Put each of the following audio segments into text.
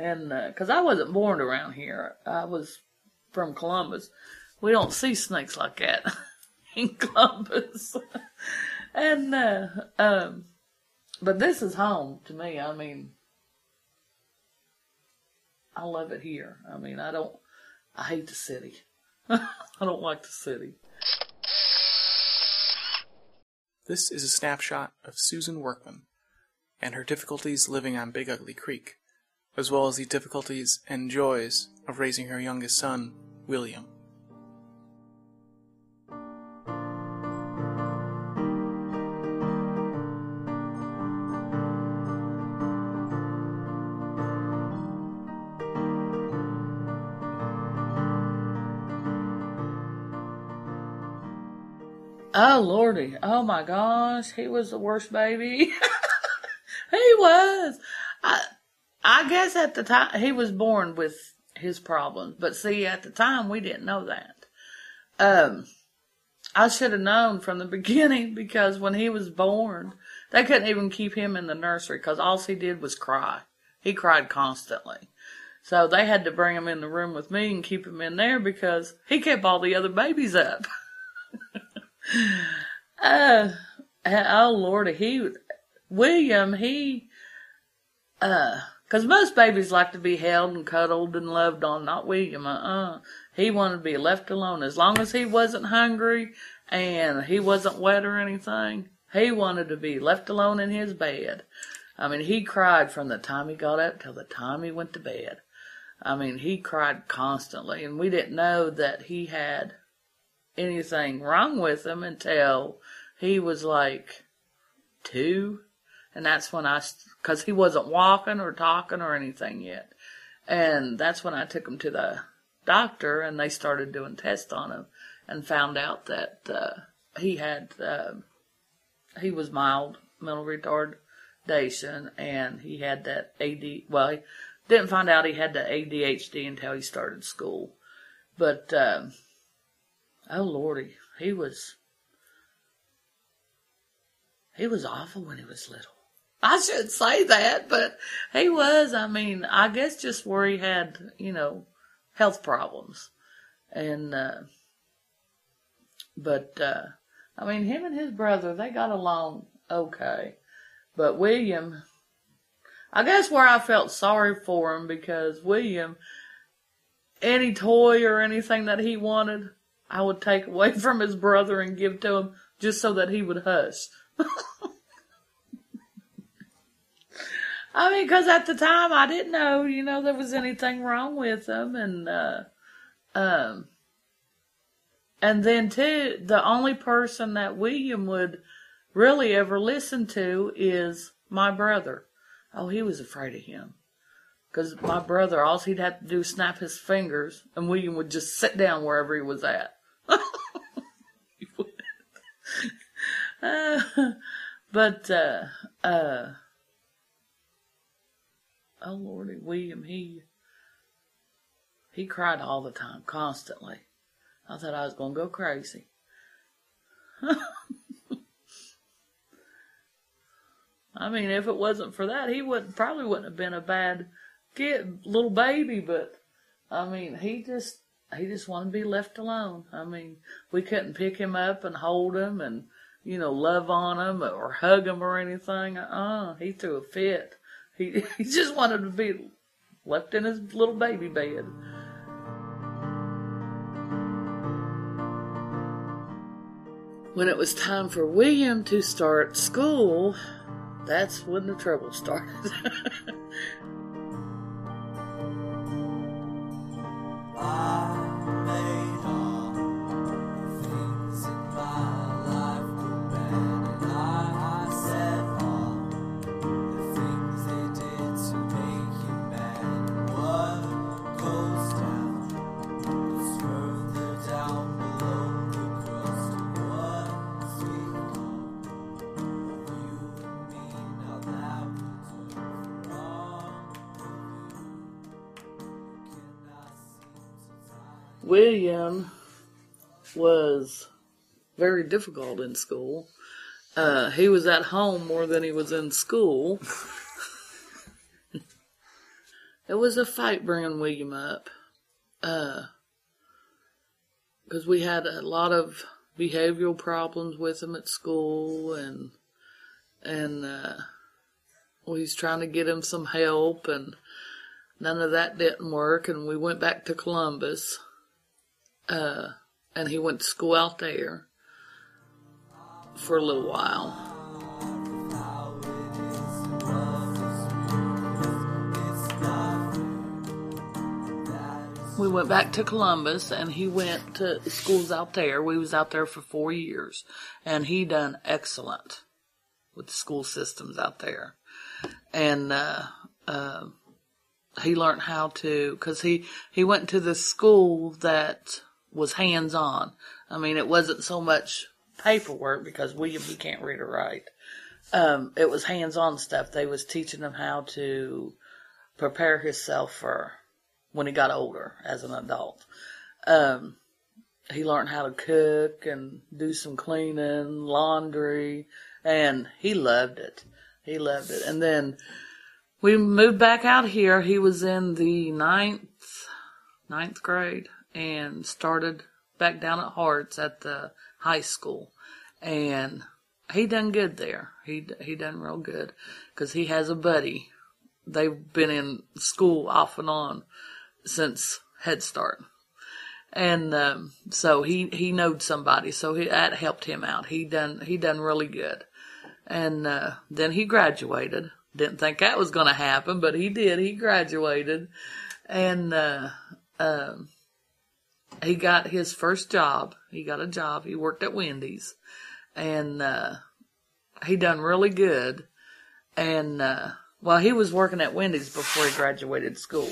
and because I wasn't born around here, I was from Columbus. We don't see snakes like that in Columbus, and uh, um, but this is home to me. I mean, I love it here. I mean, I don't. I hate the city. I don't like the city. This is a snapshot of Susan Workman and her difficulties living on Big Ugly Creek, as well as the difficulties and joys of raising her youngest son, William. Oh lordy! Oh my gosh, he was the worst baby. he was. Guess at the time he was born with his problems, but see, at the time we didn't know that. Um, I should have known from the beginning because when he was born, they couldn't even keep him in the nursery because all he did was cry. He cried constantly. So they had to bring him in the room with me and keep him in there because he kept all the other babies up. uh, oh Lordy, he, William, he, uh, cause most babies like to be held and cuddled and loved on, not William, uh-uh. He wanted to be left alone as long as he wasn't hungry and he wasn't wet or anything. He wanted to be left alone in his bed. I mean, he cried from the time he got up till the time he went to bed. I mean, he cried constantly and we didn't know that he had anything wrong with him until he was like two. And that's when I, cause he wasn't walking or talking or anything yet. And that's when I took him to the doctor and they started doing tests on him and found out that, uh, he had, uh, he was mild mental retardation and he had that AD, well, he didn't find out he had the ADHD until he started school. But, um, Oh lordy, he was he was awful when he was little. I should say that, but he was. I mean, I guess just where he had, you know, health problems, and uh, but uh, I mean, him and his brother they got along okay, but William, I guess where I felt sorry for him because William, any toy or anything that he wanted, I would take away from his brother and give to him just so that he would hush. I mean, because at the time I didn't know, you know, there was anything wrong with him, and uh, um, and then too, the only person that William would really ever listen to is my brother. Oh, he was afraid of him. Because my brother, all he'd have to do is snap his fingers, and William would just sit down wherever he was at. uh, but uh, uh, oh lordy, William, he he cried all the time, constantly. I thought I was gonna go crazy. I mean, if it wasn't for that, he wouldn't probably wouldn't have been a bad kid, little baby. But I mean, he just he just wanted to be left alone. I mean, we couldn't pick him up and hold him and, you know, love on him or hug him or anything. Uh, he threw a fit. He, he just wanted to be left in his little baby bed. When it was time for William to start school, that's when the trouble started. William was very difficult in school. Uh, he was at home more than he was in school. it was a fight bringing William up. Uh, cause we had a lot of behavioral problems with him at school and, and, uh, we was trying to get him some help and none of that didn't work and we went back to Columbus. Uh, and he went to school out there for a little while. we went back to Columbus and he went to schools out there. We was out there for four years and he done excellent with the school systems out there. And, uh, uh, he learned how to, cause he, he went to the school that was hands on. I mean, it wasn't so much paperwork because William, he can't read or write. Um, it was hands on stuff. They was teaching him how to prepare himself for when he got older as an adult. Um, he learned how to cook and do some cleaning, laundry, and he loved it. He loved it. And then we moved back out here. He was in the ninth, ninth grade and started back down at Harts at the high school. And he done good there. He, he done real good because he has a buddy. They've been in school off and on since Head Start. And um, so he he knowed somebody, so he, that helped him out. He done he done really good, and uh, then he graduated. Didn't think that was going to happen, but he did. He graduated, and uh, uh, he got his first job. He got a job. He worked at Wendy's, and uh, he done really good. And uh, well, he was working at Wendy's before he graduated school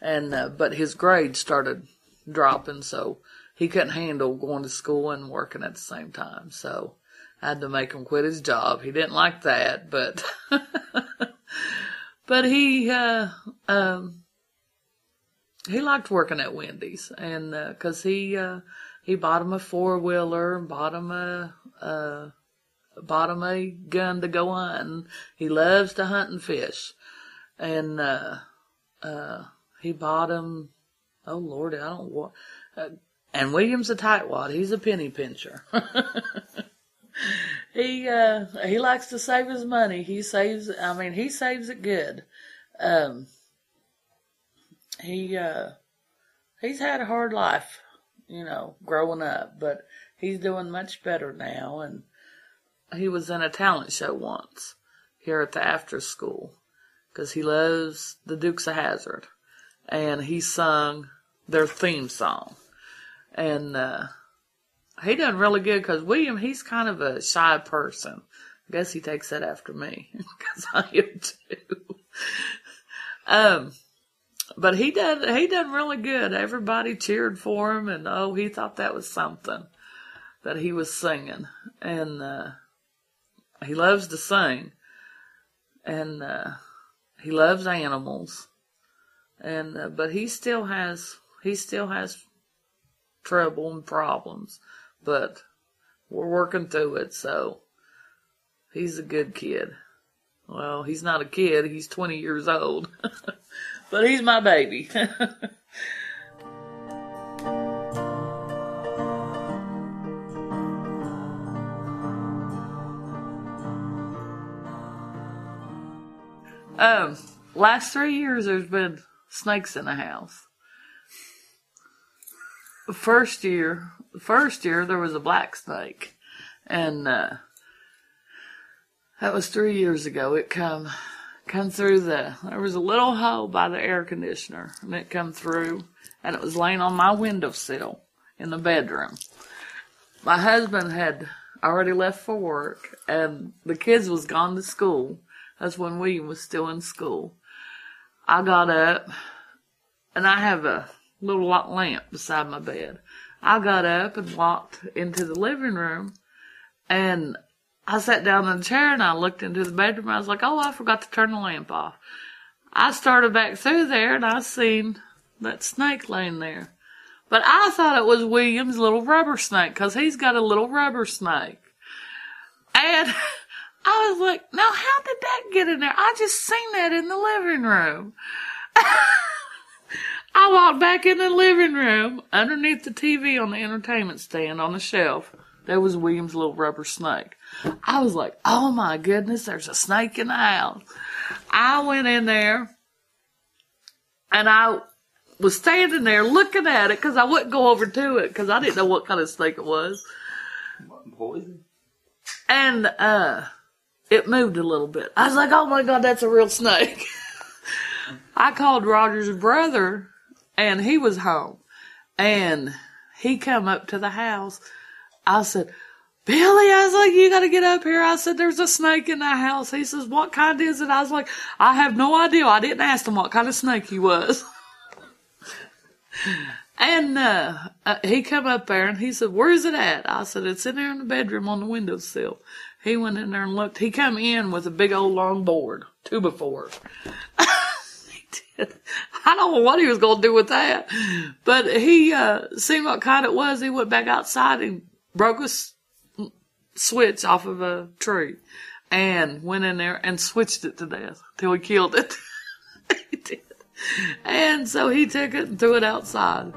and uh, but his grades started dropping, so he couldn't handle going to school and working at the same time. So I had to make him quit his job. He didn't like that, but but he uh, um, he liked working at Wendy's, and because uh, he uh, he bought him a four wheeler, and bought him a. a bought him a gun to go hunting. He loves to hunt and fish. And, uh, uh, he bought him. Oh Lord, I don't want. Uh, and William's a tightwad. He's a penny pincher. he uh he likes to save his money. He saves. I mean, he saves it good. Um. He uh he's had a hard life, you know, growing up, but he's doing much better now. And he was in a talent show once here at the after school because he loves the Dukes of Hazzard, and he sung their theme song. And, uh, he done really good because William, he's kind of a shy person. I guess he takes that after me because I am too. um, but he did he done really good. Everybody cheered for him and oh, he thought that was something that he was singing. And, uh, he loves to sing and, uh, he loves animals and uh, but he still has he still has trouble and problems, but we're working through it. So he's a good kid. Well, he's not a kid; he's twenty years old, but he's my baby. um, last three years there's been snakes in the house. First year, first year there was a black snake, and uh, that was three years ago. It come come through the. There was a little hole by the air conditioner, and it come through, and it was laying on my windowsill in the bedroom. My husband had already left for work, and the kids was gone to school. That's when William was still in school. I got up and I have a little lamp beside my bed. I got up and walked into the living room and I sat down in the chair and I looked into the bedroom. I was like, oh, I forgot to turn the lamp off. I started back through there and I seen that snake laying there. But I thought it was William's little rubber snake because he's got a little rubber snake. And I was like, now how did that get in there? I just seen that in the living room. I walked back in the living room underneath the TV on the entertainment stand on the shelf. There was William's little rubber snake. I was like, oh my goodness, there's a snake in the house. I went in there and I was standing there looking at it because I wouldn't go over to it because I didn't know what kind of snake it was. Poison? And uh it moved a little bit. I was like, oh my god, that's a real snake. I called Roger's brother and he was home. And he come up to the house. I said, Billy, I was like, you gotta get up here. I said, there's a snake in the house. He says, what kind is it? I was like, I have no idea. I didn't ask him what kind of snake he was. and, uh, uh, he come up there and he said, where's it at? I said, it's in there in the bedroom on the windowsill. He went in there and looked. He come in with a big old long board, two before. I don't know what he was going to do with that, but he uh, seen what kind it was. He went back outside and broke a s- switch off of a tree, and went in there and switched it to death till he killed it. he did, and so he took it and threw it outside.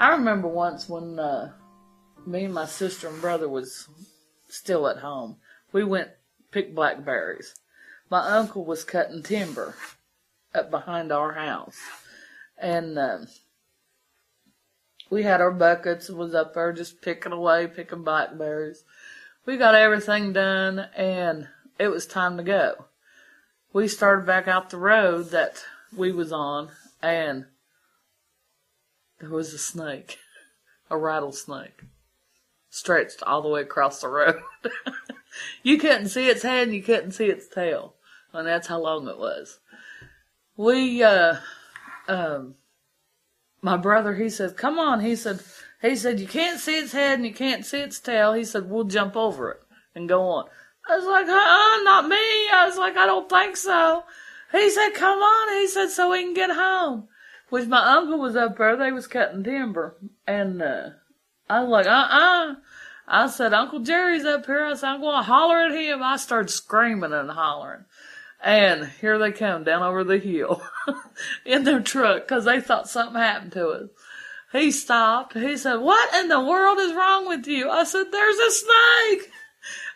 I remember once when uh, me and my sister and brother was still at home. We went pick blackberries. My uncle was cutting timber up behind our house, and uh, we had our buckets. Was up there just picking away, picking blackberries. We got everything done, and it was time to go. We started back out the road that we was on, and there was a snake, a rattlesnake, stretched all the way across the road. you couldn't see its head and you couldn't see its tail. And that's how long it was. We, uh, um, my brother, he said, come on. He said, he said, you can't see its head and you can't see its tail. He said, we'll jump over it and go on. I was like, uh-uh, not me. I was like, I don't think so. He said, come on. He said, so we can get home. Which my uncle was up there. They was cutting timber. And, uh, I was like, uh-uh. I said, Uncle Jerry's up here. I said, I'm going to holler at him. I started screaming and hollering. And here they come down over the hill in their truck because they thought something happened to us. He stopped. He said, what in the world is wrong with you? I said, there's a snake.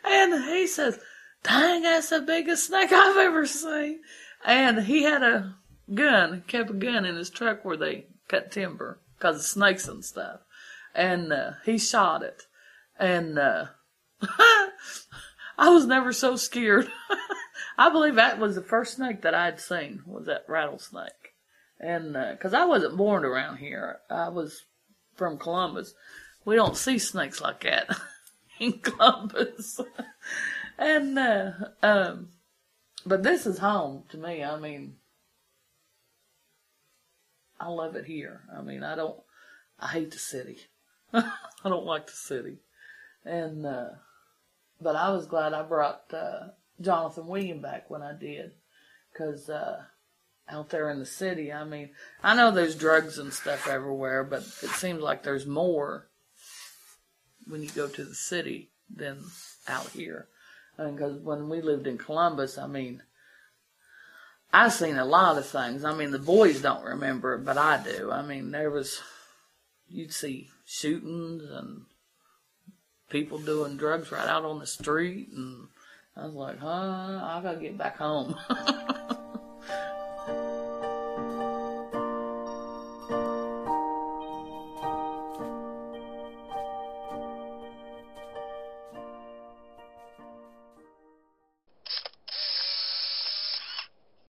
And he says, dang, that's the biggest snake I've ever seen. And he had a gun, kept a gun in his truck where they cut timber because of snakes and stuff. And uh, he shot it. And uh, I was never so scared. I believe that was the first snake that I'd seen was that rattlesnake. And because I wasn't born around here, I was from Columbus. We don't see snakes like that in Columbus. and uh, um, but this is home to me. I mean, I love it here. I mean, I don't. I hate the city. I don't like the city. And uh, but I was glad I brought uh, Jonathan William back when I did, because uh, out there in the city, I mean, I know there's drugs and stuff everywhere, but it seems like there's more when you go to the city than out here. Because when we lived in Columbus, I mean, I seen a lot of things. I mean, the boys don't remember it, but I do. I mean, there was you'd see shootings and people doing drugs right out on the street, and I was like, huh, I gotta get back home.